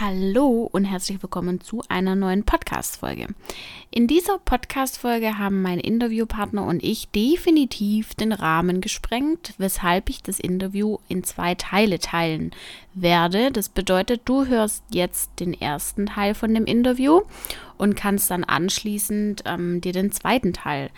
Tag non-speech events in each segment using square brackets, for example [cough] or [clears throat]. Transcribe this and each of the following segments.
Hallo und herzlich willkommen zu einer neuen Podcast-Folge. In dieser Podcast-Folge haben mein Interviewpartner und ich definitiv den Rahmen gesprengt, weshalb ich das Interview in zwei Teile teilen werde. Das bedeutet, du hörst jetzt den ersten Teil von dem Interview und kannst dann anschließend ähm, dir den zweiten Teil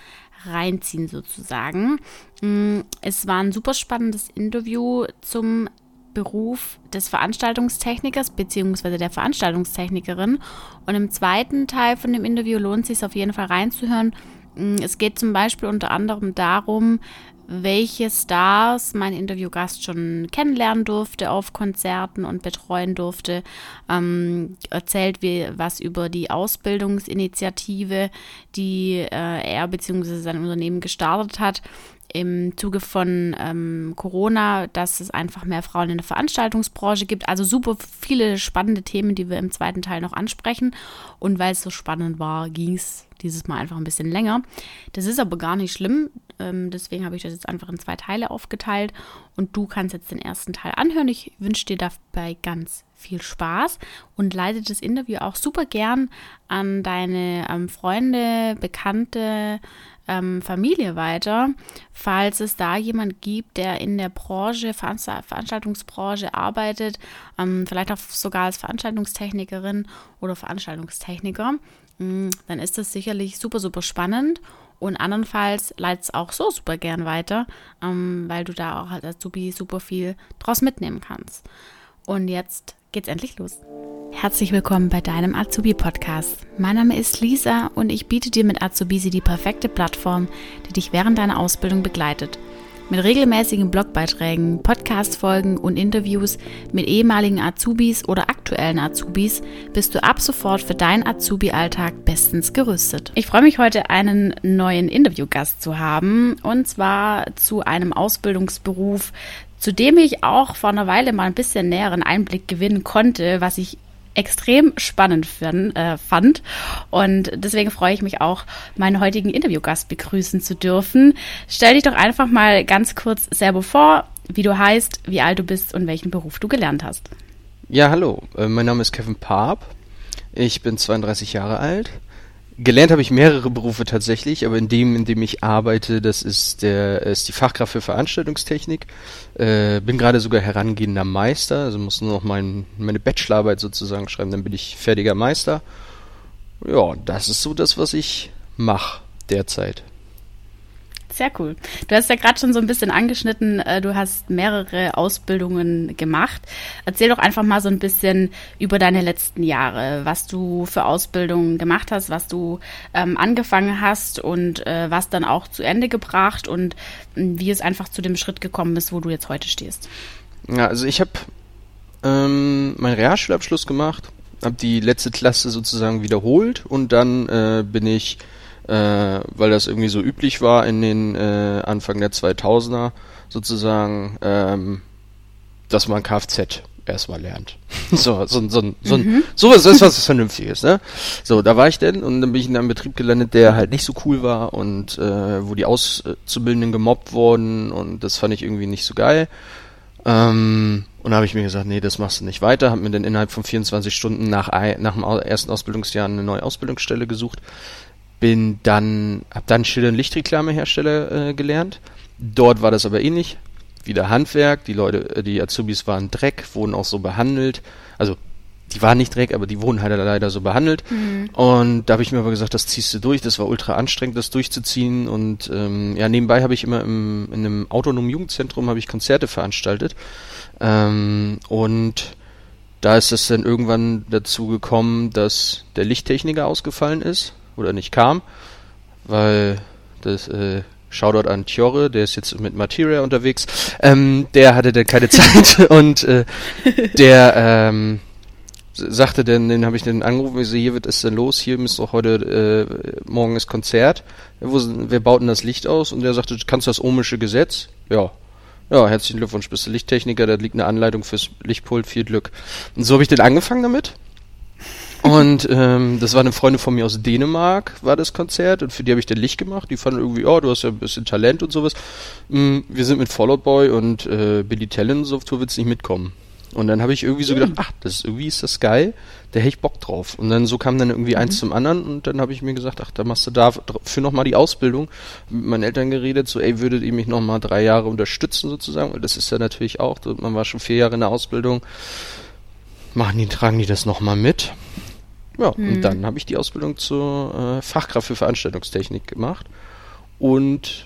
reinziehen sozusagen. Mm, es war ein super spannendes Interview zum Beruf des Veranstaltungstechnikers bzw. der Veranstaltungstechnikerin. Und im zweiten Teil von dem Interview lohnt es sich auf jeden Fall reinzuhören. Mm, es geht zum Beispiel unter anderem darum, welche Stars mein Interviewgast schon kennenlernen durfte auf Konzerten und betreuen durfte. Ähm, erzählt wie, was über die Ausbildungsinitiative, die äh, er bzw. sein Unternehmen gestartet hat im Zuge von ähm, Corona, dass es einfach mehr Frauen in der Veranstaltungsbranche gibt. Also super viele spannende Themen, die wir im zweiten Teil noch ansprechen. Und weil es so spannend war, ging es dieses Mal einfach ein bisschen länger. Das ist aber gar nicht schlimm. Ähm, deswegen habe ich das jetzt einfach in zwei Teile aufgeteilt. Und du kannst jetzt den ersten Teil anhören. Ich wünsche dir dabei ganz viel Spaß und leite das Interview auch super gern an deine ähm, Freunde, Bekannte, ähm, Familie weiter, falls es da jemand gibt, der in der Branche, Veranstaltungsbranche arbeitet, ähm, vielleicht auch sogar als Veranstaltungstechnikerin oder Veranstaltungstechniker, mh, mm, dann ist das sicherlich super, super spannend. Und andernfalls leitet es auch so super gern weiter, ähm, weil du da auch als Azubi super viel draus mitnehmen kannst. Und jetzt geht's endlich los. Herzlich willkommen bei deinem Azubi-Podcast. Mein Name ist Lisa und ich biete dir mit Azubisi die perfekte Plattform, die dich während deiner Ausbildung begleitet. Mit regelmäßigen Blogbeiträgen, Podcast-Folgen und Interviews mit ehemaligen Azubis oder aktuellen Azubis bist du ab sofort für deinen Azubi-Alltag bestens gerüstet. Ich freue mich heute, einen neuen Interviewgast zu haben und zwar zu einem Ausbildungsberuf, zu dem ich auch vor einer Weile mal ein bisschen näheren Einblick gewinnen konnte, was ich extrem spannend äh, fand. Und deswegen freue ich mich auch, meinen heutigen Interviewgast begrüßen zu dürfen. Stell dich doch einfach mal ganz kurz selber vor, wie du heißt, wie alt du bist und welchen Beruf du gelernt hast. Ja, hallo, äh, mein Name ist Kevin Paap. Ich bin 32 Jahre alt Gelernt habe ich mehrere Berufe tatsächlich, aber in dem, in dem ich arbeite, das ist der, ist die Fachkraft für Veranstaltungstechnik. Äh, bin gerade sogar herangehender Meister, also muss nur noch mein, meine Bachelorarbeit sozusagen schreiben, dann bin ich fertiger Meister. Ja, das ist so das, was ich mache derzeit. Sehr cool. Du hast ja gerade schon so ein bisschen angeschnitten, äh, du hast mehrere Ausbildungen gemacht. Erzähl doch einfach mal so ein bisschen über deine letzten Jahre, was du für Ausbildungen gemacht hast, was du ähm, angefangen hast und äh, was dann auch zu Ende gebracht und äh, wie es einfach zu dem Schritt gekommen ist, wo du jetzt heute stehst. Ja, also ich habe ähm, meinen Realschulabschluss gemacht, habe die letzte Klasse sozusagen wiederholt und dann äh, bin ich äh, weil das irgendwie so üblich war in den äh, Anfang der 2000er sozusagen, ähm, dass man Kfz erstmal lernt. [laughs] so, so, so, so, mhm. sowas ist was Vernünftiges, ne? So, da war ich denn und dann bin ich in einem Betrieb gelandet, der halt nicht so cool war und äh, wo die Auszubildenden gemobbt wurden und das fand ich irgendwie nicht so geil. Ähm, und da habe ich mir gesagt, nee, das machst du nicht weiter. Habe mir dann innerhalb von 24 Stunden nach, nach dem ersten Ausbildungsjahr eine neue Ausbildungsstelle gesucht bin dann, hab dann Schild- und Lichtreklamehersteller äh, gelernt. Dort war das aber ähnlich. Wieder Handwerk, die Leute, äh, die Azubis waren Dreck, wurden auch so behandelt. Also die waren nicht Dreck, aber die wurden halt leider so behandelt. Mhm. Und da habe ich mir aber gesagt, das ziehst du durch. Das war ultra anstrengend, das durchzuziehen. Und ähm, ja, nebenbei habe ich immer im, in einem autonomen Jugendzentrum habe ich Konzerte veranstaltet. Ähm, und da ist es dann irgendwann dazu gekommen, dass der Lichttechniker ausgefallen ist oder nicht kam, weil das äh, Shoutout an Tjorre, der ist jetzt mit Materia unterwegs. Ähm, der hatte dann keine [laughs] Zeit und äh, der ähm, sagte dann, den habe ich dann angerufen, ich so, hier wird es denn los, hier müsst doch heute, äh, morgen ist Konzert. Wo, wer baut denn das Licht aus? Und der sagte, kannst du das ohmische Gesetz? Ja. Ja, herzlichen Glückwunsch, bist du Lichttechniker, da liegt eine Anleitung fürs Lichtpult, viel Glück. Und so habe ich dann angefangen damit. Und ähm, das war eine Freundin von mir aus Dänemark, war das Konzert. Und für die habe ich dann Licht gemacht. Die fanden irgendwie, oh, du hast ja ein bisschen Talent und sowas. Mm, wir sind mit Fallout Boy und äh, Billy Talent und so, du willst nicht mitkommen. Und dann habe ich irgendwie so gedacht, ach, das ist, irgendwie ist das geil, da hätte ich Bock drauf. Und dann so kam dann irgendwie mhm. eins zum anderen und dann habe ich mir gesagt, ach, da machst du dafür nochmal die Ausbildung. Mit meinen Eltern geredet, so, ey, würdet ihr mich nochmal drei Jahre unterstützen sozusagen? Und das ist ja natürlich auch, man war schon vier Jahre in der Ausbildung. Machen die, tragen die das nochmal mit? Ja, mhm. und dann habe ich die Ausbildung zur äh, Fachkraft für Veranstaltungstechnik gemacht und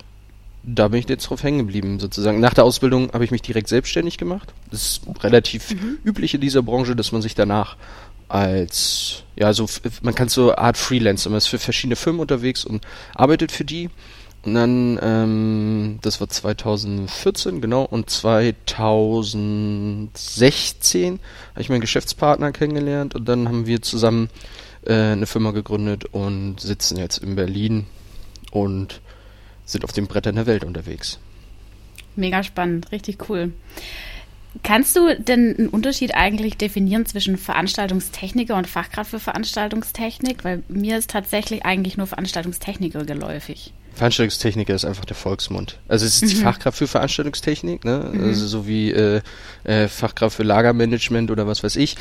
da bin ich jetzt drauf hängen geblieben, sozusagen. Nach der Ausbildung habe ich mich direkt selbstständig gemacht. Das ist relativ mhm. üblich in dieser Branche, dass man sich danach als, ja, so, man kann so Art Freelancer, man ist für verschiedene Firmen unterwegs und arbeitet für die. Und dann, ähm, das war 2014, genau, und 2016 habe ich meinen Geschäftspartner kennengelernt und dann haben wir zusammen äh, eine Firma gegründet und sitzen jetzt in Berlin und sind auf den Brettern der Welt unterwegs. Mega spannend, richtig cool. Kannst du denn einen Unterschied eigentlich definieren zwischen Veranstaltungstechniker und Fachkraft für Veranstaltungstechnik? Weil mir ist tatsächlich eigentlich nur Veranstaltungstechniker geläufig. Veranstaltungstechniker ist einfach der Volksmund. Also es ist mhm. die Fachkraft für Veranstaltungstechnik, ne? Mhm. Also so wie äh, äh, Fachkraft für Lagermanagement oder was weiß ich.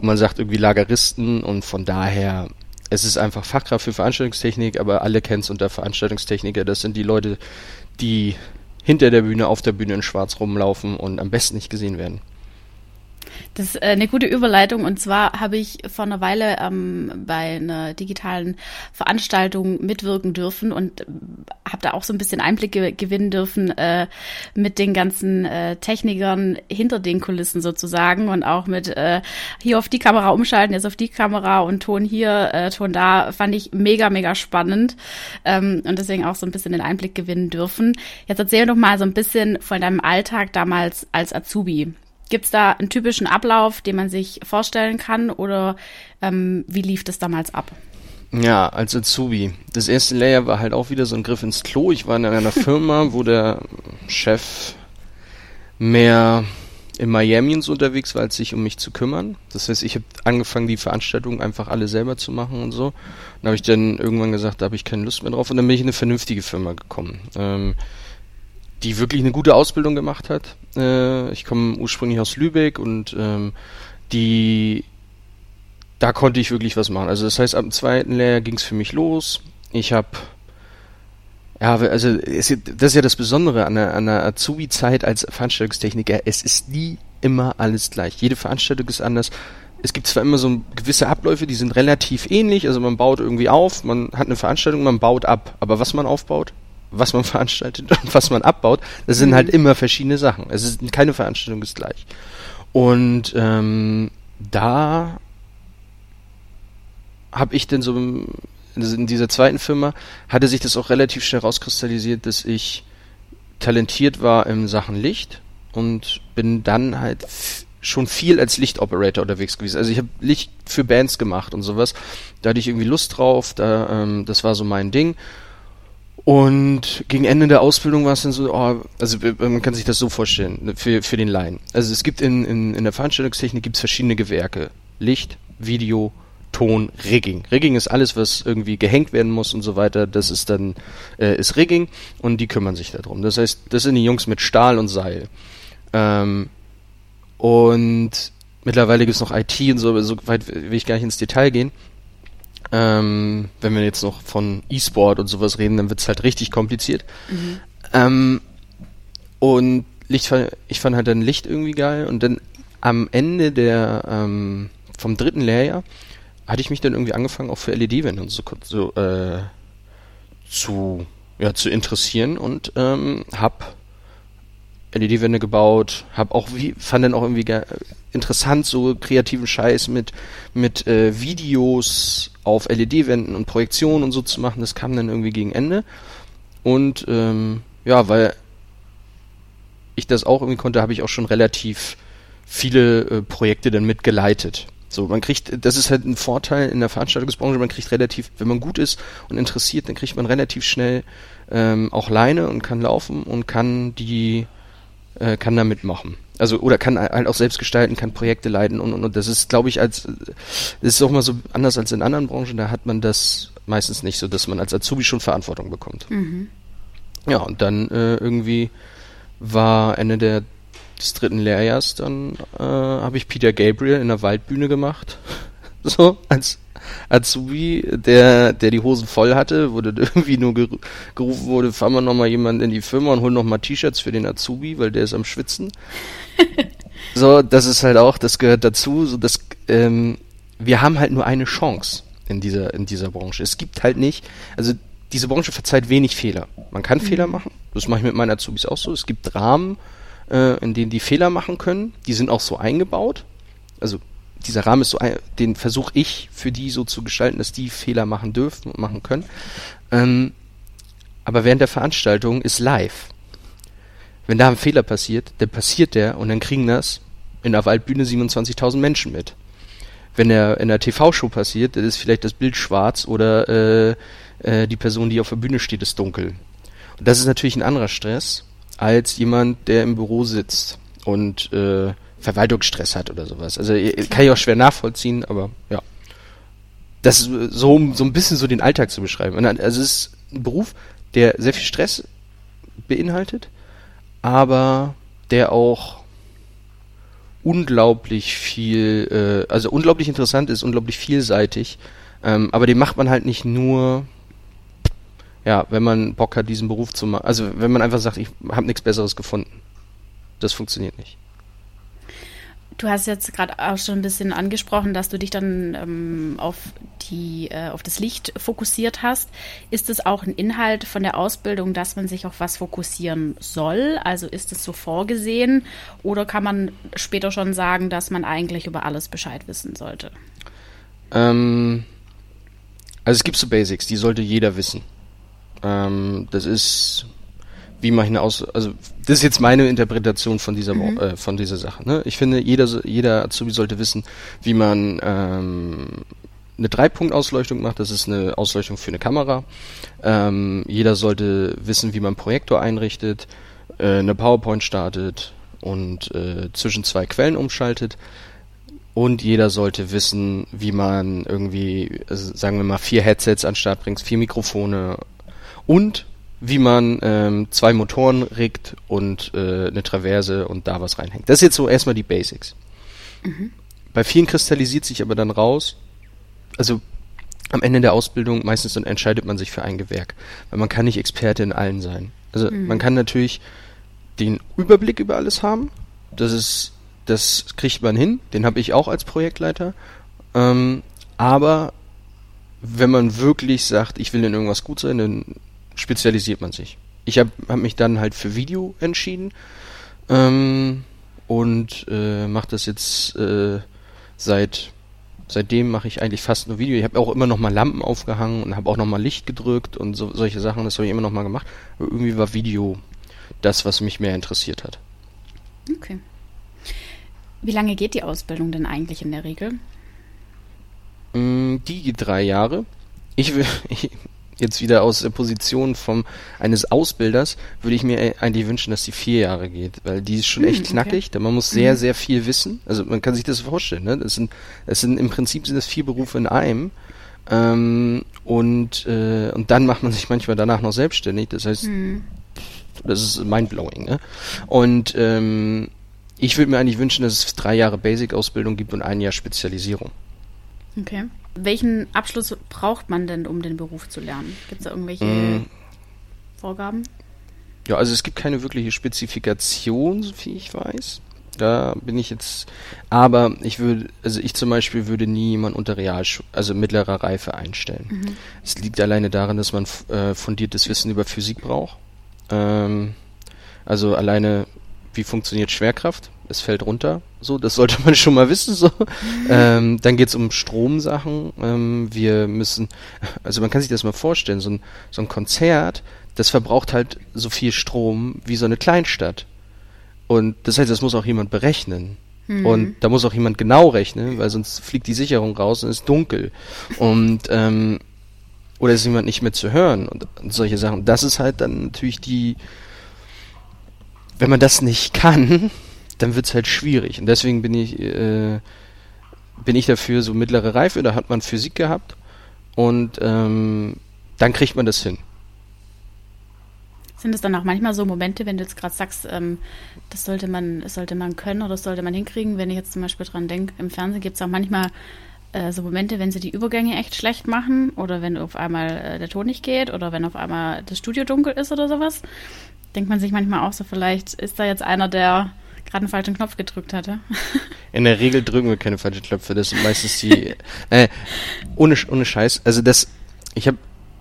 Man sagt irgendwie Lageristen und von daher es ist einfach Fachkraft für Veranstaltungstechnik, aber alle kennen es unter Veranstaltungstechniker. Das sind die Leute, die hinter der Bühne, auf der Bühne in Schwarz rumlaufen und am besten nicht gesehen werden. Das ist äh, eine gute Überleitung. Und zwar habe ich vor einer Weile ähm, bei einer digitalen Veranstaltung mitwirken dürfen und äh, habe da auch so ein bisschen Einblicke gewinnen dürfen äh, mit den ganzen äh, Technikern hinter den Kulissen sozusagen und auch mit äh, hier auf die Kamera umschalten, jetzt auf die Kamera und Ton hier, äh, Ton da, fand ich mega, mega spannend ähm, und deswegen auch so ein bisschen den Einblick gewinnen dürfen. Jetzt erzähl doch mal so ein bisschen von deinem Alltag damals als Azubi. Gibt es da einen typischen Ablauf, den man sich vorstellen kann oder ähm, wie lief das damals ab? Ja, als Azubi. Das erste Layer war halt auch wieder so ein Griff ins Klo. Ich war in einer Firma, [laughs] wo der Chef mehr in Miami unterwegs war, als sich um mich zu kümmern. Das heißt, ich habe angefangen, die Veranstaltungen einfach alle selber zu machen und so. Dann habe ich dann irgendwann gesagt, da habe ich keine Lust mehr drauf und dann bin ich in eine vernünftige Firma gekommen. Ähm, die wirklich eine gute Ausbildung gemacht hat. Äh, ich komme ursprünglich aus Lübeck und ähm, die da konnte ich wirklich was machen. Also das heißt, ab dem zweiten Lehrjahr ging es für mich los. Ich habe ja, also es, das ist ja das Besondere an der, an der Azubi-Zeit als Veranstaltungstechniker. Es ist nie immer alles gleich. Jede Veranstaltung ist anders. Es gibt zwar immer so gewisse Abläufe, die sind relativ ähnlich. Also man baut irgendwie auf, man hat eine Veranstaltung, man baut ab. Aber was man aufbaut, was man [laughs] veranstaltet und was man abbaut, das sind halt mhm. immer verschiedene Sachen. Es ist keine Veranstaltung ist gleich. Und ähm, da habe ich denn so in dieser zweiten Firma hatte sich das auch relativ schnell rauskristallisiert, dass ich talentiert war in Sachen Licht und bin dann halt schon viel als Lichtoperator unterwegs gewesen. Also ich habe Licht für Bands gemacht und sowas. Da hatte ich irgendwie Lust drauf, da ähm, das war so mein Ding und gegen Ende der Ausbildung war es dann so, oh, also man kann sich das so vorstellen, ne, für, für den Laien. Also es gibt in, in, in der Veranstaltungstechnik gibt's verschiedene Gewerke. Licht, Video, Ton, Rigging. Rigging ist alles, was irgendwie gehängt werden muss und so weiter. Das ist dann, äh, ist Rigging und die kümmern sich darum. Das heißt, das sind die Jungs mit Stahl und Seil. Ähm, und mittlerweile gibt's noch IT und so, so weit will ich gar nicht ins Detail gehen. Ähm, wenn wir jetzt noch von E-Sport und sowas reden, dann wird es halt richtig kompliziert. Mhm. Ähm, und Licht, ich fand halt dann Licht irgendwie geil und dann am Ende der ähm, vom dritten Lehrjahr hatte ich mich dann irgendwie angefangen auch für LED-Wände so, so äh, zu ja zu interessieren und ähm, hab LED-Wände gebaut, hab auch wie fand dann auch irgendwie interessant so kreativen Scheiß mit mit äh, Videos auf LED-Wänden und Projektionen und so zu machen, das kam dann irgendwie gegen Ende. Und ähm, ja, weil ich das auch irgendwie konnte, habe ich auch schon relativ viele äh, Projekte dann mitgeleitet. So, man kriegt, das ist halt ein Vorteil in der Veranstaltungsbranche, man kriegt relativ, wenn man gut ist und interessiert, dann kriegt man relativ schnell ähm, auch Leine und kann laufen und kann die, äh, kann da mitmachen also oder kann halt auch selbst gestalten, kann Projekte leiten und und, und das ist, glaube ich, als das ist auch mal so anders als in anderen Branchen, da hat man das meistens nicht so, dass man als Azubi schon Verantwortung bekommt. Mhm. Ja, und dann äh, irgendwie war Ende der des dritten Lehrjahrs dann äh, habe ich Peter Gabriel in der Waldbühne gemacht. [laughs] so, als Azubi, der, der die Hosen voll hatte, wurde [laughs] irgendwie nur gerufen wurde, fahren wir nochmal jemand in die Firma und holen nochmal T-Shirts für den Azubi, weil der ist am Schwitzen. [laughs] so, das ist halt auch, das gehört dazu, so dass, ähm, wir haben halt nur eine Chance in dieser, in dieser Branche. Es gibt halt nicht, also diese Branche verzeiht wenig Fehler. Man kann mhm. Fehler machen, das mache ich mit meinen Azubis auch so. Es gibt Rahmen, äh, in denen die Fehler machen können, die sind auch so eingebaut. Also dieser Rahmen ist so, ein, den versuche ich für die so zu gestalten, dass die Fehler machen dürfen und machen können. Ähm, aber während der Veranstaltung ist live. Wenn da ein Fehler passiert, dann passiert der und dann kriegen das in der Waldbühne 27.000 Menschen mit. Wenn er in der TV-Show passiert, dann ist vielleicht das Bild schwarz oder äh, äh, die Person, die auf der Bühne steht, ist dunkel. Und das ist natürlich ein anderer Stress als jemand, der im Büro sitzt und äh, Verwaltungsstress hat oder sowas. Also kann ich auch schwer nachvollziehen, aber ja. Das ist so, so ein bisschen so den Alltag zu beschreiben. Also es ist ein Beruf, der sehr viel Stress beinhaltet, aber der auch unglaublich viel, äh, also unglaublich interessant ist, unglaublich vielseitig. Ähm, aber den macht man halt nicht nur, ja, wenn man Bock hat, diesen Beruf zu machen. Also wenn man einfach sagt, ich habe nichts Besseres gefunden. Das funktioniert nicht. Du hast jetzt gerade auch schon ein bisschen angesprochen, dass du dich dann ähm, auf, die, äh, auf das Licht fokussiert hast. Ist es auch ein Inhalt von der Ausbildung, dass man sich auf was fokussieren soll? Also ist es so vorgesehen? Oder kann man später schon sagen, dass man eigentlich über alles Bescheid wissen sollte? Ähm, also es gibt so Basics, die sollte jeder wissen. Ähm, das ist wie man hinaus, also das ist jetzt meine Interpretation von dieser mhm. äh, von dieser Sache. Ne? Ich finde, jeder jeder Azubi sollte wissen, wie man ähm, eine Dreipunktausleuchtung macht. Das ist eine Ausleuchtung für eine Kamera. Ähm, jeder sollte wissen, wie man einen Projektor einrichtet, äh, eine PowerPoint startet und äh, zwischen zwei Quellen umschaltet. Und jeder sollte wissen, wie man irgendwie, also sagen wir mal, vier Headsets an den Start bringt, vier Mikrofone und wie man ähm, zwei Motoren regt und äh, eine Traverse und da was reinhängt. Das ist jetzt so erstmal die Basics. Mhm. Bei vielen kristallisiert sich aber dann raus, also am Ende der Ausbildung meistens dann entscheidet man sich für ein Gewerk, weil man kann nicht Experte in allen sein. Also mhm. man kann natürlich den Überblick über alles haben, das ist, das kriegt man hin, den habe ich auch als Projektleiter, ähm, aber wenn man wirklich sagt, ich will in irgendwas gut sein, dann spezialisiert man sich. Ich habe hab mich dann halt für Video entschieden ähm, und äh, mache das jetzt äh, seit seitdem mache ich eigentlich fast nur Video. Ich habe auch immer noch mal Lampen aufgehangen und habe auch noch mal Licht gedrückt und so, solche Sachen. Das habe ich immer noch mal gemacht. Aber irgendwie war Video das, was mich mehr interessiert hat. Okay. Wie lange geht die Ausbildung denn eigentlich in der Regel? Mm, die drei Jahre. Ich, will, [laughs] ich, jetzt wieder aus der Position vom eines Ausbilders, würde ich mir eigentlich wünschen, dass die vier Jahre geht, weil die ist schon echt hm, knackig. Okay. Man muss sehr, mhm. sehr viel wissen. Also man kann sich das vorstellen. Ne? Das sind, das sind im Prinzip sind das vier Berufe in einem. Ähm, und äh, und dann macht man sich manchmal danach noch selbstständig. Das heißt, mhm. das ist mindblowing. Ne? Und ähm, ich würde mir eigentlich wünschen, dass es drei Jahre Basic-Ausbildung gibt und ein Jahr Spezialisierung. Okay. Welchen Abschluss braucht man denn, um den Beruf zu lernen? Gibt es da irgendwelche mm. Vorgaben? Ja, also es gibt keine wirkliche Spezifikation, so viel ich weiß. Da bin ich jetzt, aber ich würde, also ich zum Beispiel würde nie jemand unter Realschule, also mittlerer Reife einstellen. Mhm. Es liegt alleine daran, dass man äh, fundiertes Wissen über Physik braucht. Ähm, also alleine, wie funktioniert Schwerkraft? Es fällt runter. So, das sollte man schon mal wissen. So. Ähm, dann geht's um Stromsachen. Ähm, wir müssen, also man kann sich das mal vorstellen, so ein, so ein Konzert, das verbraucht halt so viel Strom wie so eine Kleinstadt. Und das heißt, das muss auch jemand berechnen. Mhm. Und da muss auch jemand genau rechnen, weil sonst fliegt die Sicherung raus und ist dunkel. Und ähm, oder ist jemand nicht mehr zu hören und, und solche Sachen. Das ist halt dann natürlich die, wenn man das nicht kann, dann wird es halt schwierig. Und deswegen bin ich, äh, bin ich dafür so mittlere Reife, da hat man Physik gehabt und ähm, dann kriegt man das hin. Sind es dann auch manchmal so Momente, wenn du jetzt gerade sagst, ähm, das sollte man, sollte man können oder das sollte man hinkriegen, wenn ich jetzt zum Beispiel dran denke, im Fernsehen gibt es auch manchmal äh, so Momente, wenn sie die Übergänge echt schlecht machen oder wenn auf einmal äh, der Ton nicht geht oder wenn auf einmal das Studio dunkel ist oder sowas, denkt man sich manchmal auch so, vielleicht ist da jetzt einer, der gerade einen falschen Knopf gedrückt hatte. [laughs] In der Regel drücken wir keine falschen Knöpfe, das sind meistens die, [laughs] äh, ohne, ohne Scheiß, also das, ich habe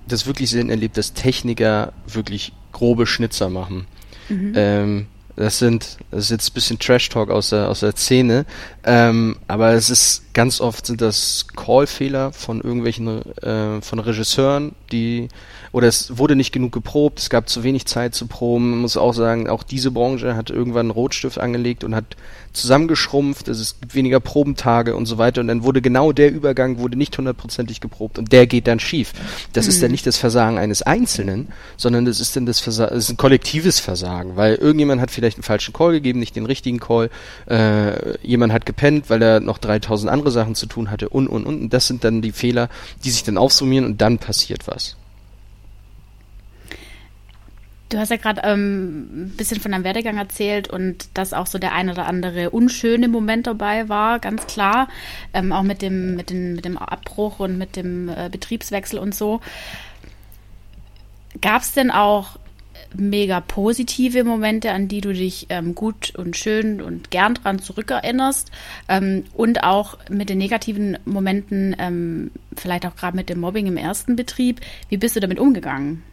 das wirklich selten erlebt, dass Techniker wirklich grobe Schnitzer machen. Mhm. Ähm, das sind, das ist jetzt ein bisschen Trash-Talk aus der, aus der Szene, ähm, aber es ist, ganz oft sind das Call-Fehler von irgendwelchen, äh, von Regisseuren, die, oder es wurde nicht genug geprobt, es gab zu wenig Zeit zu proben, man muss auch sagen, auch diese Branche hat irgendwann einen Rotstift angelegt und hat zusammengeschrumpft, es gibt weniger Probentage und so weiter und dann wurde genau der Übergang wurde nicht hundertprozentig geprobt und der geht dann schief. Das mhm. ist dann nicht das Versagen eines Einzelnen, sondern das ist dann das Versagen, das ist ein kollektives Versagen, weil irgendjemand hat vielleicht einen falschen Call gegeben, nicht den richtigen Call, äh, jemand hat gepennt, weil er noch 3000 andere Sachen zu tun hatte und und und das sind dann die Fehler, die sich dann aufsummieren und dann passiert was. Du hast ja gerade ähm, ein bisschen von deinem Werdegang erzählt und dass auch so der ein oder andere unschöne Moment dabei war, ganz klar. Ähm, auch mit dem, mit, den, mit dem Abbruch und mit dem äh, Betriebswechsel und so. Gab es denn auch mega positive Momente, an die du dich ähm, gut und schön und gern dran zurückerinnerst? Ähm, und auch mit den negativen Momenten, ähm, vielleicht auch gerade mit dem Mobbing im ersten Betrieb. Wie bist du damit umgegangen?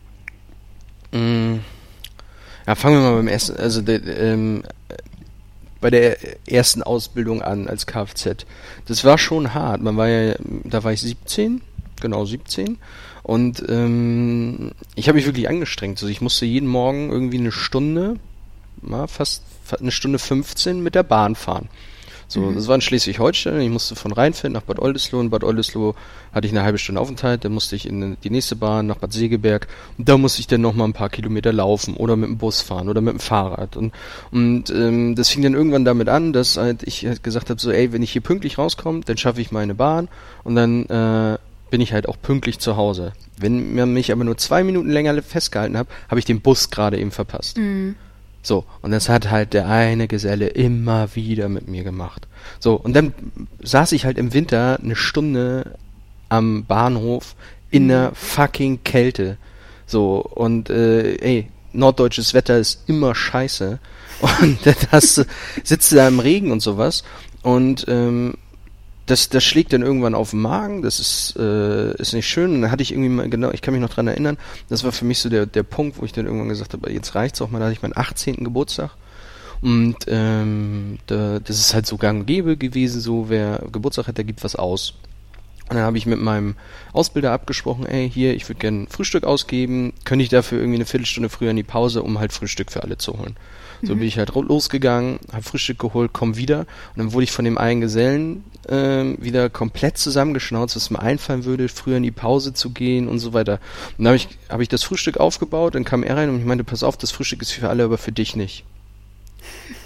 Mm. Ja, fangen wir mal beim ersten, also de, ähm, bei der ersten Ausbildung an als Kfz. Das war schon hart. Man war ja, da war ich 17, genau 17. Und ähm, ich habe mich wirklich angestrengt. Also ich musste jeden Morgen irgendwie eine Stunde, mal fast eine Stunde 15 mit der Bahn fahren. So, mhm. das war in Schleswig-Holstein. Ich musste von Rheinfeld nach Bad Oldesloe. In Bad Oldesloe hatte ich eine halbe Stunde Aufenthalt. Dann musste ich in die nächste Bahn nach Bad Segeberg. Und da musste ich dann noch mal ein paar Kilometer laufen oder mit dem Bus fahren oder mit dem Fahrrad. Und, und ähm, das fing dann irgendwann damit an, dass halt ich halt gesagt habe, so, ey, wenn ich hier pünktlich rauskomme, dann schaffe ich meine Bahn und dann äh, bin ich halt auch pünktlich zu Hause. Wenn man mich aber nur zwei Minuten länger festgehalten hat, habe ich den Bus gerade eben verpasst. Mhm. So, und das hat halt der eine Geselle immer wieder mit mir gemacht. So, und dann saß ich halt im Winter eine Stunde am Bahnhof in der fucking Kälte. So, und äh, ey, norddeutsches Wetter ist immer scheiße. [laughs] Und du, sitzt da im Regen und sowas. Und ähm, das, das schlägt dann irgendwann auf den Magen, das ist, äh, ist nicht schön. Und dann hatte ich irgendwie mal, genau, ich kann mich noch dran erinnern, das war für mich so der, der Punkt, wo ich dann irgendwann gesagt habe, jetzt reicht's auch mal, da hatte ich meinen 18. Geburtstag. Und ähm, da, das ist halt so gang und gäbe gewesen, so wer Geburtstag hat, der gibt was aus. Und dann habe ich mit meinem Ausbilder abgesprochen, ey, hier, ich würde gerne Frühstück ausgeben, könnte ich dafür irgendwie eine Viertelstunde früher in die Pause, um halt Frühstück für alle zu holen. So mhm. bin ich halt losgegangen, habe Frühstück geholt, komm wieder und dann wurde ich von dem einen Gesellen äh, wieder komplett zusammengeschnauzt, was mir einfallen würde, früher in die Pause zu gehen und so weiter. Und dann habe ich, hab ich das Frühstück aufgebaut, dann kam er rein und ich meinte, pass auf, das Frühstück ist für alle, aber für dich nicht.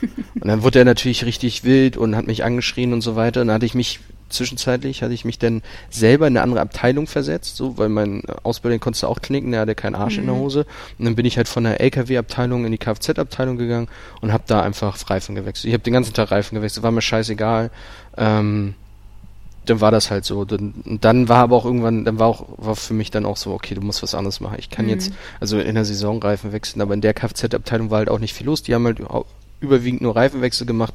[laughs] und dann wurde er natürlich richtig wild und hat mich angeschrien und so weiter. Und dann hatte ich mich zwischenzeitlich hatte ich mich dann selber in eine andere Abteilung versetzt, so, weil mein Ausbilder konnte auch knicken, der hatte keinen Arsch mhm. in der mhm. Hose. Und dann bin ich halt von der LKW-Abteilung in die Kfz-Abteilung gegangen und habe da einfach Reifen gewechselt. Ich habe den ganzen Tag Reifen gewechselt, war mir scheißegal. Ähm, dann war das halt so. Dann, dann war aber auch irgendwann, dann war auch war für mich dann auch so, okay, du musst was anderes machen. Ich kann mhm. jetzt, also in der Saison Reifen wechseln, aber in der Kfz-Abteilung war halt auch nicht viel los. Die haben halt überwiegend nur Reifenwechsel gemacht.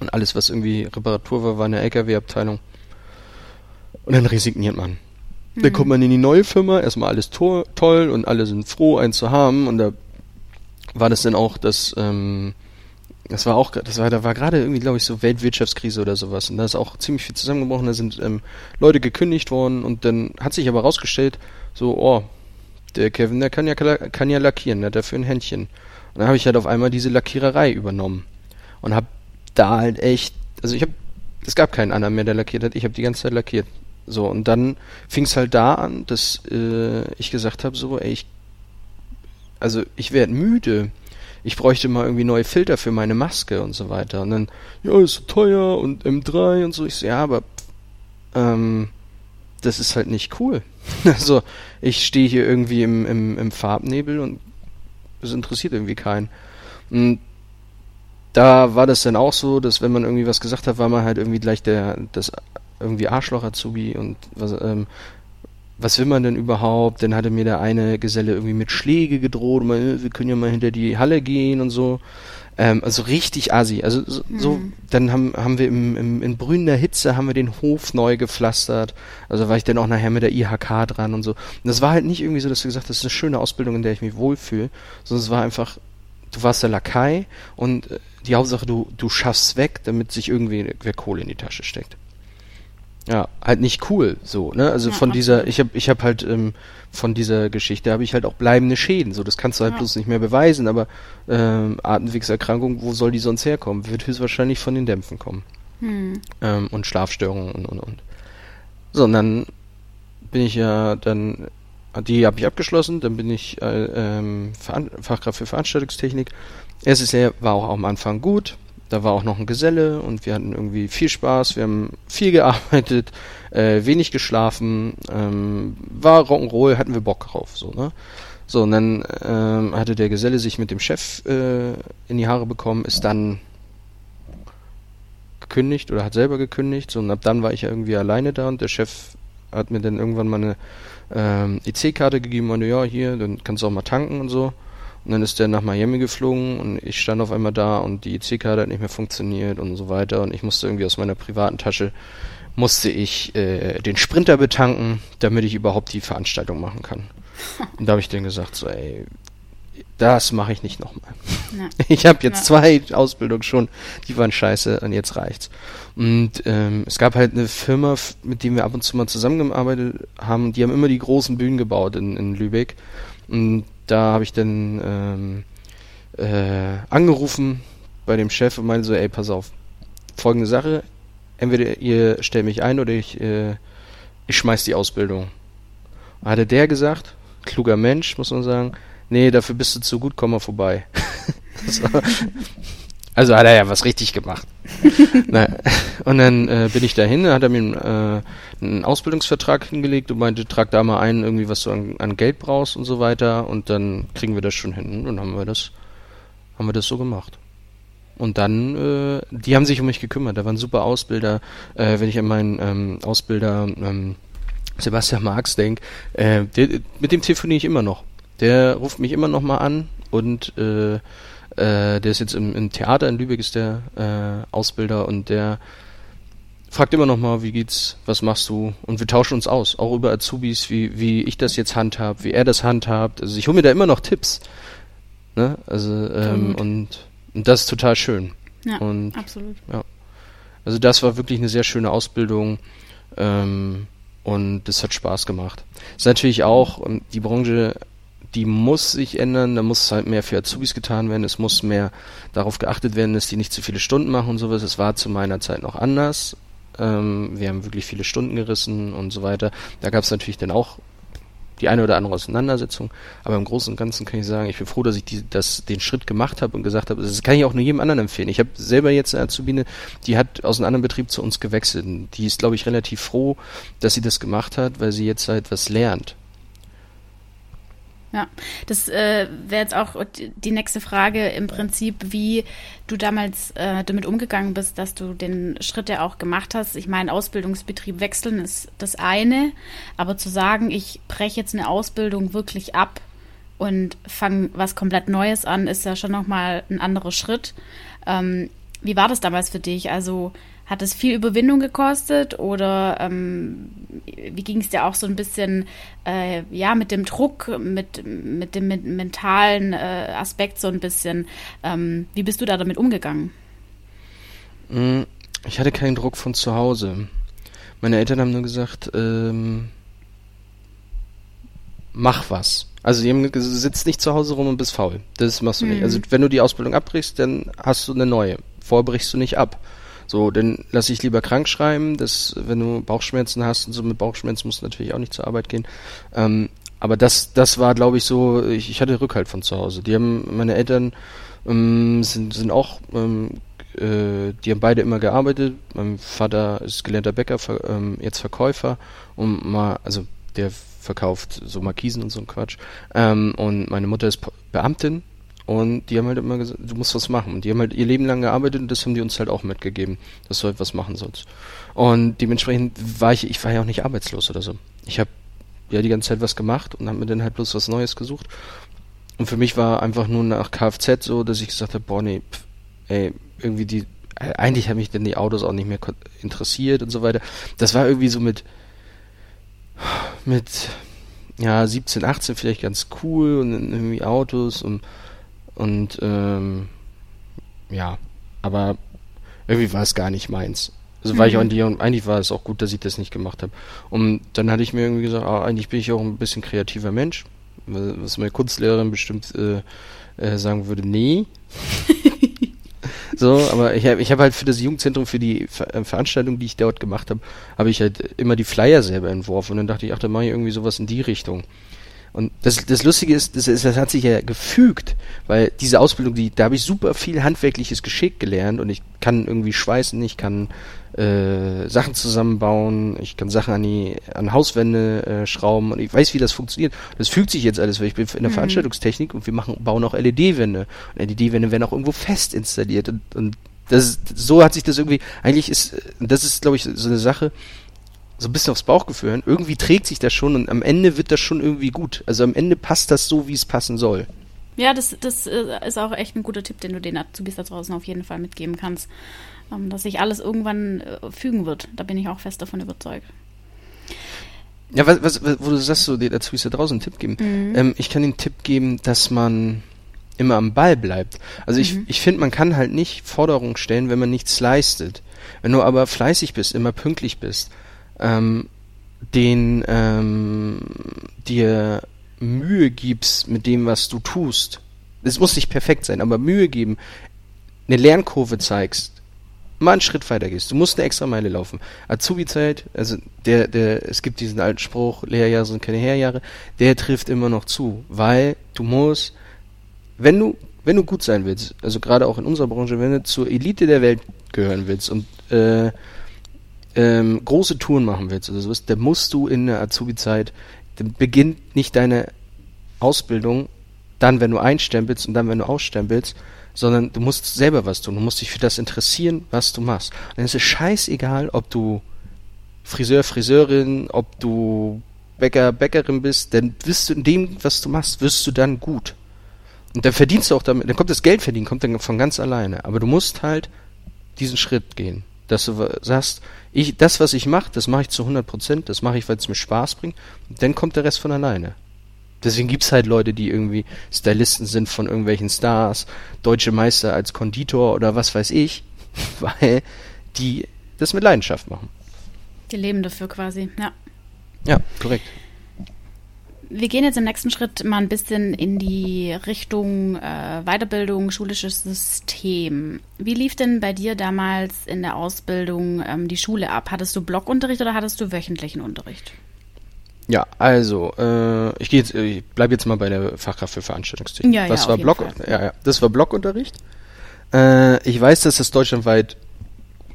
Und alles, was irgendwie Reparatur war, war eine LKW-Abteilung. Und dann resigniert man. Mhm. Dann kommt man in die neue Firma, erstmal alles to toll und alle sind froh, einen zu haben. Und da war das dann auch, dass, ähm, das war auch, das war, da war gerade irgendwie, glaube ich, so Weltwirtschaftskrise oder sowas. Und da ist auch ziemlich viel zusammengebrochen. Da sind ähm, Leute gekündigt worden und dann hat sich aber rausgestellt, so, oh, der Kevin, der kann ja, kann ja lackieren, der hat dafür ein Händchen. Und dann habe ich halt auf einmal diese Lackiererei übernommen und habe da halt echt, also ich habe, es gab keinen anderen mehr, der lackiert hat, ich habe die ganze Zeit lackiert. So, und dann fing es halt da an, dass äh, ich gesagt habe, so, ey, ich, also ich werde müde. Ich bräuchte mal irgendwie neue Filter für meine Maske und so weiter. Und dann, ja, ist so teuer und M3 und so. Ich so, ja, aber ähm, das ist halt nicht cool. [laughs] Also, ich stehe hier irgendwie im, im, im Farbnebel und das interessiert irgendwie keinen. Und da war das dann auch so, dass wenn man irgendwie was gesagt hat, war man halt irgendwie gleich der, das irgendwie Arschloch-Azubi und was, ähm, was will man denn überhaupt? Dann hatte mir der eine Geselle irgendwie mit Schläge gedroht, man, wir können ja mal hinter die Halle gehen und so. Ähm, also richtig assi. Also so, mhm. so dann haben, haben wir im, im, in brühender Hitze haben wir den Hof neu gepflastert. Also war ich dann auch nachher mit der IHK dran und so. Und das war halt nicht irgendwie so, dass du gesagt hast, das ist eine schöne Ausbildung, in der ich mich wohlfühle, sondern es war einfach, du warst der Lakai und äh, die Hauptsache, du, du schaffst weg, damit sich irgendwie wer Kohle in die Tasche steckt. Ja, halt nicht cool, so, ne? Also ja, von dieser, ich habe ich hab halt ähm, von dieser Geschichte habe ich halt auch bleibende Schäden, so das kannst du halt ja. bloß nicht mehr beweisen, aber ähm, Atemwegserkrankung, wo soll die sonst herkommen? Wird höchstwahrscheinlich von den Dämpfen kommen. Hm. Ähm, und Schlafstörungen und und und. So, und dann bin ich ja dann, die habe ich abgeschlossen, dann bin ich äh, ähm, Fachkraft für Veranstaltungstechnik Jahr war auch am Anfang gut. Da war auch noch ein Geselle und wir hatten irgendwie viel Spaß. Wir haben viel gearbeitet, äh, wenig geschlafen, ähm, war Rock'n'Roll, hatten wir Bock drauf, so, ne? So, und dann ähm, hatte der Geselle sich mit dem Chef äh, in die Haare bekommen, ist dann gekündigt oder hat selber gekündigt. So, und ab dann war ich ja irgendwie alleine da und der Chef hat mir dann irgendwann mal eine ähm, EC-Karte gegeben und ja, hier, dann kannst du auch mal tanken und so. Und dann ist der nach Miami geflogen und ich stand auf einmal da und die EC-Karte hat nicht mehr funktioniert und so weiter. Und ich musste irgendwie aus meiner privaten Tasche, musste ich äh, den Sprinter betanken, damit ich überhaupt die Veranstaltung machen kann. [laughs] Und da habe ich dann gesagt, so ey, das mache ich nicht nochmal. [laughs] Ich habe jetzt ja. zwei Ausbildungen schon, die waren scheiße und jetzt reicht's. Und ähm, es gab halt eine Firma, mit der wir ab und zu mal zusammengearbeitet haben, die haben immer die großen Bühnen gebaut in, in Lübeck. Und da habe ich dann ähm, äh, angerufen bei dem Chef und meinte so, ey, pass auf, folgende Sache, entweder ihr stellt mich ein oder ich, äh, ich schmeiß die Ausbildung. Hatte der gesagt, kluger Mensch, muss man sagen, nee, dafür bist du zu gut, komm mal vorbei. [laughs] Also hat er ja was richtig gemacht. [laughs] Und dann äh, bin ich dahin, hat er mir äh, einen Ausbildungsvertrag hingelegt und meinte, trag da mal ein, irgendwie was du an, an, Geld brauchst und so weiter und dann kriegen wir das schon hin. Und haben wir das, haben wir das so gemacht. Und dann, äh, die haben sich um mich gekümmert. Da waren super Ausbilder. Äh, wenn ich an meinen ähm, Ausbilder ähm, Sebastian Marx denke, äh, mit dem telefoniere ich immer noch. Der ruft mich immer noch mal an und äh, äh, der ist jetzt im, im, Theater in Lübeck, ist der äh, Ausbilder und der fragt immer noch mal, wie geht's, was machst du? Und wir tauschen uns aus, auch über Azubis, wie, wie ich das jetzt handhab, wie er das handhabt. Also ich hole mir da immer noch Tipps. Ne? Also, ähm, und, und das ist total schön. Ja, und, absolut. Ja. Also das war wirklich eine sehr schöne Ausbildung. Ähm, und das hat Spaß gemacht. Ist natürlich auch, ähm, die Branche die muss sich ändern, da muss halt mehr für Azubis getan werden, es muss mehr darauf geachtet werden, dass die nicht zu viele Stunden machen und sowas. Es war zu meiner Zeit noch anders. Ähm, wir haben wirklich viele Stunden gerissen und so weiter. Da gab es natürlich dann auch die eine oder andere Auseinandersetzung, aber im Großen und Ganzen kann ich sagen, ich bin froh, dass ich die, das, den Schritt gemacht habe und gesagt habe, das kann ich auch nur jedem anderen empfehlen. Ich habe selber jetzt eine Azubine, die hat aus einem anderen Betrieb zu uns gewechselt. Die ist, glaube ich, relativ froh, dass sie das gemacht hat, weil sie jetzt halt was lernt. Ja, das äh, wäre jetzt auch die nächste Frage im Prinzip, wie du damals äh, damit umgegangen bist, dass du den Schritt ja auch gemacht hast. Ich meine, Ausbildungsbetrieb wechseln ist das eine, aber zu sagen, ich breche jetzt eine Ausbildung wirklich ab und fange was komplett Neues an, ist ja schon nochmal ein anderer Schritt. Ähm, wie war das damals für dich? Also hat es viel Überwindung gekostet oder ähm, wie ging es dir auch so ein bisschen äh, ja mit dem Druck, mit, mit dem mit mentalen äh, Aspekt so ein bisschen? Ähm, wie bist du da damit umgegangen? Mm, ich hatte keinen Druck von zu Hause. Meine Eltern haben nur gesagt, ähm, mach was. Also die haben gesagt, sitzt nicht zu Hause rum und bist faul. Das machst du mhm. nicht. Also wenn du die Ausbildung abbrichst, dann hast du eine neue. Vorbrichst du nicht ab. So, dann lass ich lieber krank schreiben, dass wenn du Bauchschmerzen hast und so mit Bauchschmerzen musst du natürlich auch nicht zur Arbeit gehen. Ähm, aber das, das war, glaube ich, so, ich, ich hatte Rückhalt von zu Hause. Die haben, meine Eltern ähm, sind, sind auch, ähm, äh, die haben beide immer gearbeitet. Mein Vater ist gelernter Bäcker, ver, ähm, jetzt Verkäufer. Und mal, also der verkauft so Markisen und so ein Quatsch. Ähm, und meine Mutter ist Beamtin und die haben halt immer gesagt, du musst was machen. Und die haben halt ihr Leben lang gearbeitet und das haben die uns halt auch mitgegeben, dass du halt was machen sollst. Und dementsprechend war ich, ich war ja auch nicht arbeitslos oder so. Ich habe ja die ganze Zeit was gemacht und habe mir dann halt bloß was Neues gesucht. Und für mich war einfach nur nach Kfz so, dass ich gesagt habe, boah, nee, pff, ey, irgendwie die, eigentlich haben mich denn die Autos auch nicht mehr interessiert und so weiter. Das war irgendwie so mit, mit, ja, 17, 18 vielleicht ganz cool und irgendwie Autos und und ähm, ja, aber irgendwie war es gar nicht meins. Also mhm. war ich auch in die, und eigentlich war es auch gut, dass ich das nicht gemacht habe. Und dann hatte ich mir irgendwie gesagt, ah, eigentlich bin ich auch ein bisschen kreativer Mensch. Was meine Kunstlehrerin bestimmt äh, äh, sagen würde, nee. [laughs] so, aber ich habe ich hab halt für das Jugendzentrum, für die Ver äh, Veranstaltung, die ich dort gemacht habe, habe ich halt immer die Flyer selber entworfen. Und dann dachte ich, ach, da mache ich irgendwie sowas in die Richtung. Und das, das Lustige ist, das, das hat sich ja gefügt, weil diese Ausbildung, die, da habe ich super viel handwerkliches Geschick gelernt und ich kann irgendwie schweißen, ich kann äh, Sachen zusammenbauen, ich kann Sachen an die an Hauswände äh, schrauben und ich weiß, wie das funktioniert. Das fügt sich jetzt alles, weil ich bin in der mhm. Veranstaltungstechnik und wir machen bauen auch LED-Wände. Und LED-Wände werden auch irgendwo fest installiert und, und das so hat sich das irgendwie eigentlich ist das ist glaube ich so eine Sache so ein bisschen aufs Bauchgefühl hören, irgendwie trägt sich das schon und am Ende wird das schon irgendwie gut. Also am Ende passt das so, wie es passen soll. Ja, das, das äh, ist auch echt ein guter Tipp, den du den Azubis da draußen auf jeden Fall mitgeben kannst. Ähm, dass sich alles irgendwann äh, fügen wird. Da bin ich auch fest davon überzeugt. Ja, was, was, wo du sagst, so den Azubis da draußen einen Tipp geben. Mhm. Ähm, ich kann den Tipp geben, dass man immer am Ball bleibt. Also ich, mhm. ich finde, man kann halt nicht Forderungen stellen, wenn man nichts leistet. Wenn du aber fleißig bist, immer pünktlich bist, ähm, den ähm, dir Mühe gibst mit dem, was du tust. Es muss nicht perfekt sein, aber Mühe geben, eine Lernkurve zeigst, mal einen Schritt weiter gehst. Du musst eine extra Meile laufen. Azubi-Zeit, also der, der, es gibt diesen alten Spruch, Lehrjahre sind keine Herjahre, der trifft immer noch zu, weil du musst, wenn du, wenn du gut sein willst, also gerade auch in unserer Branche, wenn du zur Elite der Welt gehören willst und äh, ähm, große Touren machen willst oder sowas, dann musst du in der Azubi-Zeit, dann beginnt nicht deine Ausbildung dann, wenn du einstempelst und dann, wenn du ausstempelst, sondern du musst selber was tun. Du musst dich für das interessieren, was du machst. Und dann ist es scheißegal, ob du Friseur, Friseurin, ob du Bäcker, Bäckerin bist, denn wirst du in dem, was du machst, wirst du dann gut. Und dann verdienst du auch damit, dann kommt das Geld verdienen, kommt dann von ganz alleine. Aber du musst halt diesen Schritt gehen dass du sagst, ich, das, was ich mache, das mache ich zu 100 Prozent, das mache ich, weil es mir Spaß bringt, und dann kommt der Rest von alleine. Deswegen gibt's halt Leute, die irgendwie Stylisten sind von irgendwelchen Stars, deutsche Meister als Konditor oder was weiß ich, [laughs] weil die das mit Leidenschaft machen. Die leben dafür quasi, ja. Ja, korrekt. Wir gehen jetzt im nächsten Schritt mal ein bisschen in die Richtung äh, Weiterbildung, schulisches System. Wie lief denn bei dir damals in der Ausbildung ähm, die Schule ab? Hattest du Blockunterricht oder hattest du wöchentlichen Unterricht? Ja, also äh, ich gehe jetzt, ich bleibe jetzt mal bei der Fachkraft für Veranstaltungstechnik. Ja, Was ja, war Block? Ja, ja, das war Blockunterricht. Äh, ich weiß, dass das deutschlandweit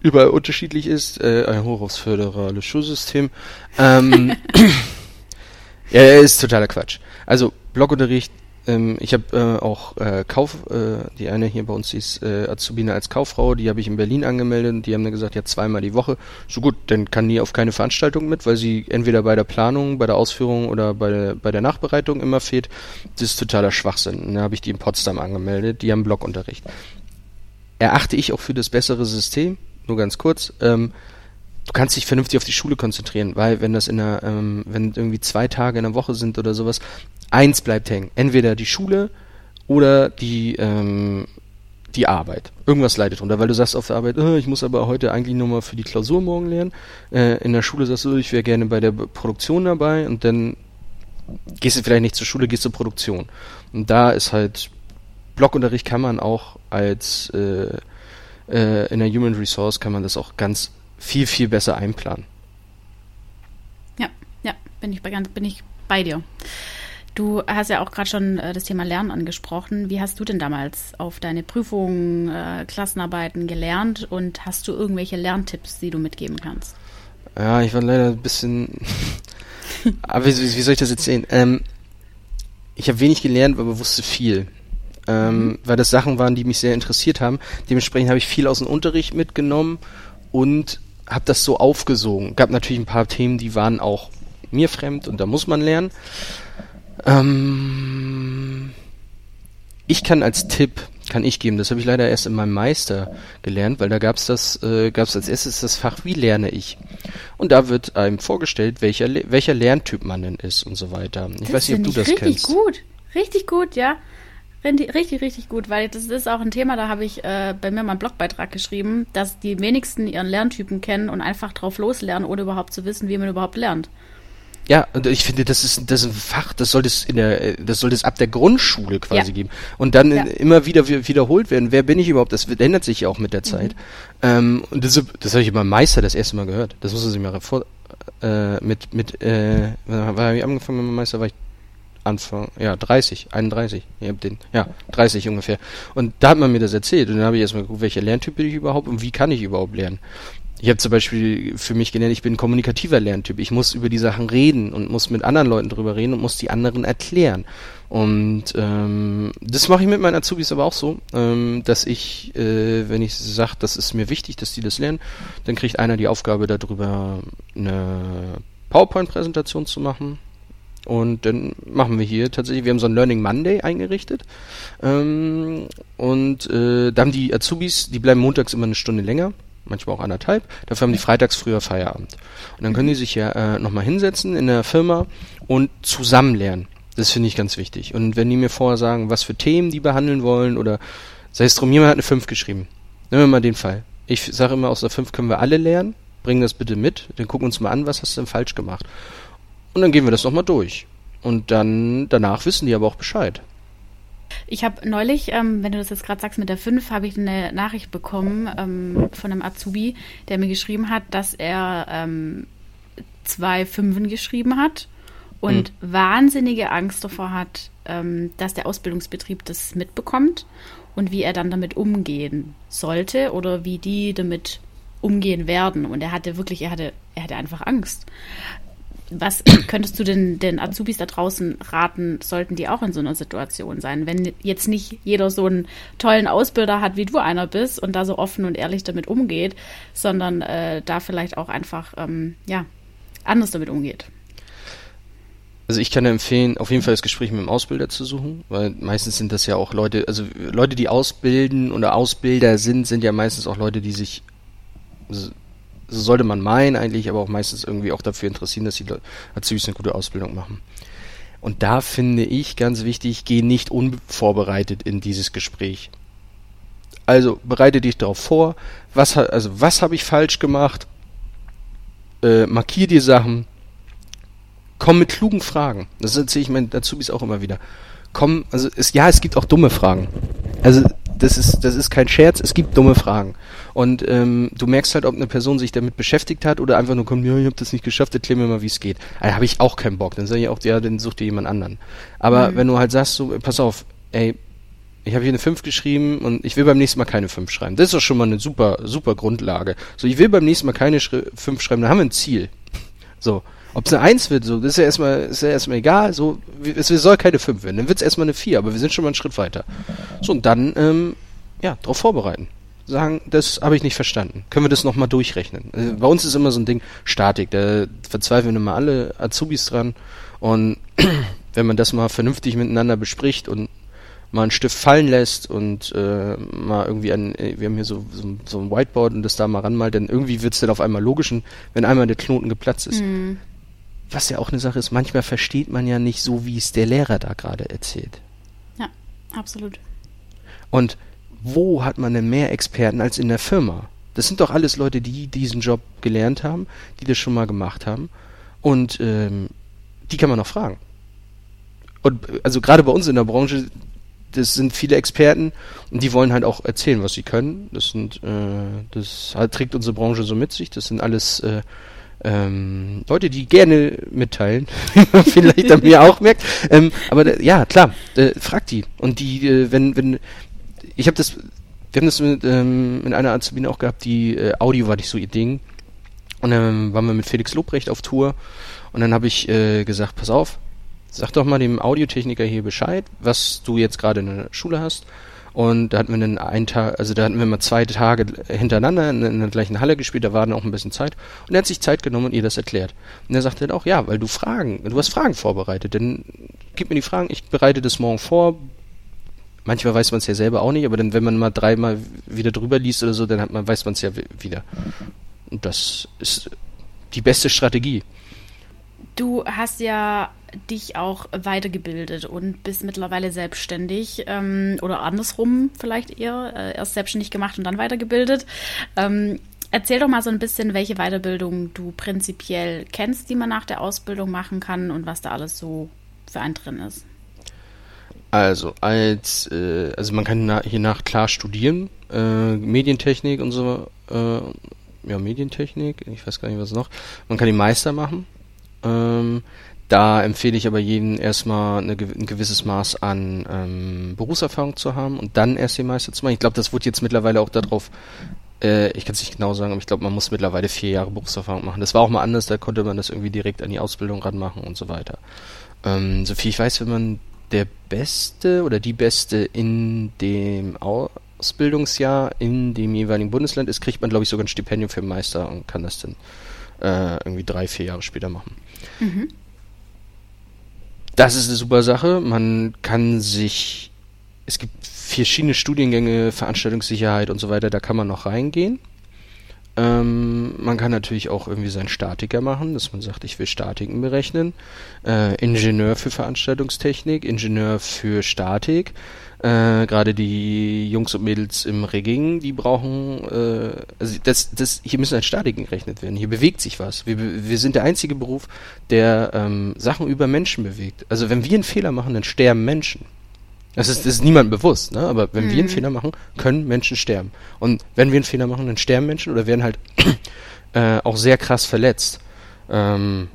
überall unterschiedlich ist. Äh, ein hoch aufs föderale Schulsystem. Ähm, [laughs] [clears throat] Ja, ist totaler Quatsch. Also Blockunterricht, ähm, ich habe äh, auch äh, Kauf, äh, die eine hier bei uns ist äh, Azubine als Kauffrau, die habe ich in Berlin angemeldet die haben dann gesagt, ja zweimal die Woche. So gut, dann kann die auf keine Veranstaltung mit, weil sie entweder bei der Planung, bei der Ausführung oder bei der, bei der Nachbereitung immer fehlt. Das ist totaler Schwachsinn. Dann habe ich die in Potsdam angemeldet, die haben Blockunterricht. Erachte ich auch für das bessere System, nur ganz kurz. Ähm, du kannst dich vernünftig auf die Schule konzentrieren, weil wenn das in einer, ähm, wenn irgendwie zwei Tage in der Woche sind oder sowas, eins bleibt hängen. Entweder die Schule oder die, ähm, die Arbeit. Irgendwas leidet drunter, weil du sagst auf der Arbeit, oh, ich muss aber heute eigentlich nur mal für die Klausur morgen lernen. Äh, in der Schule sagst du, ich wäre gerne bei der Produktion dabei und dann gehst du vielleicht nicht zur Schule, gehst zur Produktion. Und da ist halt Blockunterricht kann man auch als äh, äh, in der Human Resource kann man das auch ganz viel, viel besser einplanen. Ja, ja, bin ich bei, bin ich bei dir. Du hast ja auch gerade schon äh, das Thema Lernen angesprochen. Wie hast du denn damals auf deine Prüfungen, äh, Klassenarbeiten gelernt und hast du irgendwelche Lerntipps, die du mitgeben kannst? Ja, ich war leider ein bisschen [laughs] aber wie, wie, soll ich das jetzt sehen? Ähm, ich habe wenig gelernt, aber wusste viel. Ähm, mhm. Weil das Sachen waren, die mich sehr interessiert haben. Dementsprechend habe ich viel aus dem Unterricht mitgenommen und habe das so aufgesogen. Gab natürlich ein paar Themen, die waren auch mir fremd und da muss man lernen. Ähm, ich kann als Tipp, kann ich geben, das habe ich leider erst in meinem Meister gelernt, weil da gab es das, äh, gab es als erstes das Fach, wie lerne ich? Und da wird einem vorgestellt, welcher, welcher Lerntyp man denn ist und so weiter. Ich das weiß nicht, ob du das kennst. Richtig gut, richtig gut, ja. Richtig, richtig gut, weil das ist auch ein Thema, da habe ich äh, bei mir mal einen Blogbeitrag geschrieben, dass die wenigsten ihren Lerntypen kennen und einfach drauf loslernen, ohne überhaupt zu wissen, wie man überhaupt lernt. Ja, und ich finde, das ist, das ist ein Fach, das sollte es in der, das sollte es ab der Grundschule quasi ja. geben. Und dann ja. immer wieder wiederholt werden. Wer bin ich überhaupt? Das ändert sich ja auch mit der Zeit. Mhm. Ähm, und das, das habe ich beim Meister das erste Mal gehört. Das muss man sich mal vor, äh, mit, mit, äh, wann habe ich angefangen mit dem Meister? War ich Anfang, ja, 30, 31, ich hab den, ja, 30 ungefähr. Und da hat man mir das erzählt und dann habe ich erstmal geguckt, welcher Lerntyp bin ich überhaupt und wie kann ich überhaupt lernen. Ich habe zum Beispiel für mich gelernt, ich bin ein kommunikativer Lerntyp. Ich muss über die Sachen reden und muss mit anderen Leuten drüber reden und muss die anderen erklären. Und ähm, das mache ich mit meinen Azubis aber auch so, ähm, dass ich, äh, wenn ich sage, das ist mir wichtig, dass die das lernen, dann kriegt einer die Aufgabe darüber, eine PowerPoint-Präsentation zu machen und dann machen wir hier tatsächlich, wir haben so ein Learning Monday eingerichtet. Ähm, und äh, da haben die Azubis, die bleiben montags immer eine Stunde länger, manchmal auch anderthalb. Dafür haben die freitags früher Feierabend. Und dann können die sich ja äh, nochmal hinsetzen in der Firma und zusammen lernen. Das finde ich ganz wichtig. Und wenn die mir vorher sagen, was für Themen die behandeln wollen oder sei es drum, jemand hat eine 5 geschrieben. Nehmen wir mal den Fall. Ich sage immer, aus der 5 können wir alle lernen. Bringen das bitte mit. Dann gucken wir uns mal an, was hast du denn falsch gemacht. Und dann gehen wir das nochmal durch. Und dann, danach wissen die aber auch Bescheid. Ich habe neulich, ähm, wenn du das jetzt gerade sagst mit der 5, habe ich eine Nachricht bekommen ähm, von einem Azubi, der mir geschrieben hat, dass er ähm, zwei Fünfen geschrieben hat und mhm. wahnsinnige Angst davor hat, ähm, dass der Ausbildungsbetrieb das mitbekommt und wie er dann damit umgehen sollte oder wie die damit umgehen werden. Und er hatte wirklich, er hatte, er hatte einfach Angst. Was könntest du denn den Azubis da draußen raten, sollten die auch in so einer Situation sein? Wenn jetzt nicht jeder so einen tollen Ausbilder hat, wie du einer bist und da so offen und ehrlich damit umgeht, sondern äh, da vielleicht auch einfach ähm, ja, anders damit umgeht. Also ich kann empfehlen, auf jeden Fall das Gespräch mit dem Ausbilder zu suchen, weil meistens sind das ja auch Leute, also Leute, die ausbilden oder Ausbilder sind, sind ja meistens auch Leute, die sich so sollte man meinen eigentlich, aber auch meistens irgendwie auch dafür interessieren, dass die Azubis eine gute Ausbildung machen. Und da finde ich ganz wichtig, geh nicht unvorbereitet in dieses Gespräch. Also bereite dich darauf vor, was also was habe ich falsch gemacht? Äh, markier die Sachen. Komm mit klugen Fragen. Das erzähle ich meinen Azubis auch immer wieder. Komm, also es, ja, es gibt auch dumme Fragen. Also das ist, das ist kein Scherz, es gibt dumme Fragen. Und ähm, du merkst halt, ob eine Person sich damit beschäftigt hat oder einfach nur kommt, ja, ich habe das nicht geschafft, erklär mir mal, wie es geht. Da habe ich auch keinen Bock. Dann sage ich auch, ja, dann such dir jemand anderen. Aber mhm. wenn du halt sagst, so, pass auf, ey, ich habe hier eine 5 geschrieben und ich will beim nächsten Mal keine 5 schreiben. Das ist doch schon mal eine super, super Grundlage. So, ich will beim nächsten Mal keine 5 schreiben, dann haben wir ein Ziel. So. Ob es eine 1 wird, so, das ist ja erstmal, ist ja erstmal egal. So, es soll keine 5 werden. Dann wird es erstmal eine 4, aber wir sind schon mal einen Schritt weiter. So, und dann, ähm, ja, darauf vorbereiten. Sagen, das habe ich nicht verstanden. Können wir das nochmal durchrechnen? Äh, bei uns ist immer so ein Ding Statik, da verzweifeln immer alle Azubis dran. Und [clears throat] wenn man das mal vernünftig miteinander bespricht und mal einen Stift fallen lässt und äh, mal irgendwie ein, äh, wir haben hier so, so, so, ein Whiteboard und das da mal ranmalt, dann irgendwie wird es dann auf einmal logisch, wenn einmal der Knoten geplatzt ist. Mhm was ja auch eine Sache ist, manchmal versteht man ja nicht so, wie es der Lehrer da gerade erzählt. Ja, absolut. Und wo hat man denn mehr Experten als in der Firma? Das sind doch alles Leute, die diesen Job gelernt haben, die das schon mal gemacht haben. Und ähm, die kann man noch fragen. Und also gerade bei uns in der Branche, das sind viele Experten und die wollen halt auch erzählen, was sie können. Das sind, äh, das halt, trägt unsere Branche so mit sich. Das sind alles äh, ähm, Leute, die gerne mitteilen, [laughs] wie man vielleicht an mir auch merkt. Ähm, aber äh, ja, klar, äh, frag die. Und die, äh, wenn, wenn, ich habe das, wir haben das mit, ähm, mit einer Azubine auch gehabt, die äh, Audio war nicht so ihr Ding. Und dann waren wir mit Felix Lobrecht auf Tour und dann habe ich äh, gesagt, pass auf, sag doch mal dem Audiotechniker hier Bescheid, was du jetzt gerade in der Schule hast. Und da hatten wir dann einen Tag, also da hatten wir mal zwei Tage hintereinander in, in der gleichen Halle gespielt, da war dann auch ein bisschen Zeit. Und er hat sich Zeit genommen und ihr das erklärt. Und er sagte dann auch, ja, weil du Fragen, du hast Fragen vorbereitet, dann gib mir die Fragen, ich bereite das morgen vor. Manchmal weiß man es ja selber auch nicht, aber dann, wenn man mal dreimal wieder drüber liest oder so, dann hat man, weiß man es ja wieder. Und das ist die beste Strategie. Du hast ja dich auch weitergebildet und bist mittlerweile selbstständig ähm, oder andersrum vielleicht eher, äh, erst selbstständig gemacht und dann weitergebildet. Ähm, erzähl doch mal so ein bisschen, welche Weiterbildung du prinzipiell kennst, die man nach der Ausbildung machen kann und was da alles so für einen drin ist. Also als äh, also man kann hier nach klar studieren, äh, Medientechnik und so, äh, ja Medientechnik, ich weiß gar nicht was noch. Man kann die Meister machen ähm, da empfehle ich aber jedem erstmal eine, ein gewisses Maß an ähm, Berufserfahrung zu haben und dann erst den Meister zu machen. Ich glaube, das wird jetzt mittlerweile auch darauf, äh, ich kann es nicht genau sagen, aber ich glaube, man muss mittlerweile vier Jahre Berufserfahrung machen. Das war auch mal anders, da konnte man das irgendwie direkt an die Ausbildung ranmachen und so weiter. Ähm, so viel ich weiß, wenn man der Beste oder die Beste in dem Ausbildungsjahr in dem jeweiligen Bundesland ist, kriegt man, glaube ich, sogar ein Stipendium für Meister und kann das dann äh, irgendwie drei, vier Jahre später machen. Mhm. Das ist eine super Sache. Man kann sich, es gibt verschiedene Studiengänge, Veranstaltungssicherheit und so weiter, da kann man noch reingehen. Ähm, man kann natürlich auch irgendwie seinen Statiker machen, dass man sagt, ich will Statiken berechnen. Äh, Ingenieur für Veranstaltungstechnik, Ingenieur für Statik. Äh, Gerade die Jungs und Mädels im Rigging, die brauchen, äh, also das, das, hier müssen halt Statiken gerechnet werden. Hier bewegt sich was. Wir, wir sind der einzige Beruf, der ähm, Sachen über Menschen bewegt. Also wenn wir einen Fehler machen, dann sterben Menschen. Das ist, ist niemandem bewusst, ne? aber wenn mhm. wir einen mhm. Fehler machen, können Menschen sterben. Und wenn wir einen Fehler machen, dann sterben Menschen oder werden halt [clears throat] äh, auch sehr krass verletzt. Ähm,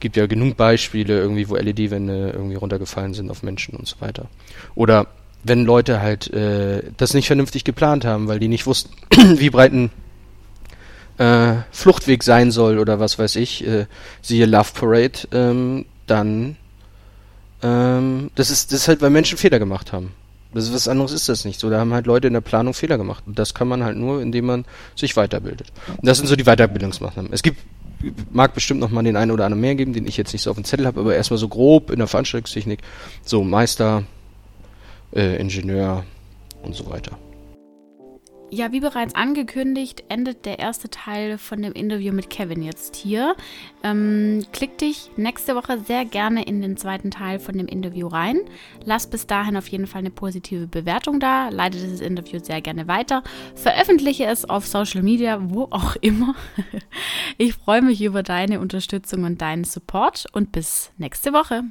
gibt ja genug Beispiele irgendwie, wo LED-Wände irgendwie runtergefallen sind auf Menschen und so weiter. Oder wenn Leute halt äh, das nicht vernünftig geplant haben, weil die nicht wussten, [clears throat] wie breit ein äh, Fluchtweg sein soll oder was weiß ich, äh, siehe Love Parade, ähm, dann ähm, das ist das ist halt, weil Menschen Fehler gemacht haben. Das ist was anderes ist das nicht so. Da haben halt Leute in der Planung Fehler gemacht. Und das kann man halt nur, indem man sich weiterbildet. Und das sind so die Weiterbildungsmaßnahmen. Es gibt mag bestimmt noch mal den einen oder anderen mehr geben, den ich jetzt nicht so auf dem Zettel habe, aber erstmal so grob in der Veranstaltungstechnik, so Meister, äh, Ingenieur und so weiter. Ja, wie bereits angekündigt, endet der erste Teil von dem Interview mit Kevin jetzt hier. Ähm, klick dich nächste Woche sehr gerne in den zweiten Teil von dem Interview rein. Lass bis dahin auf jeden Fall eine positive Bewertung da. Leite dieses Interview sehr gerne weiter. Veröffentliche es auf Social Media, wo auch immer. [laughs] Ich freue mich über deine Unterstützung und deinen Support und bis nächste Woche.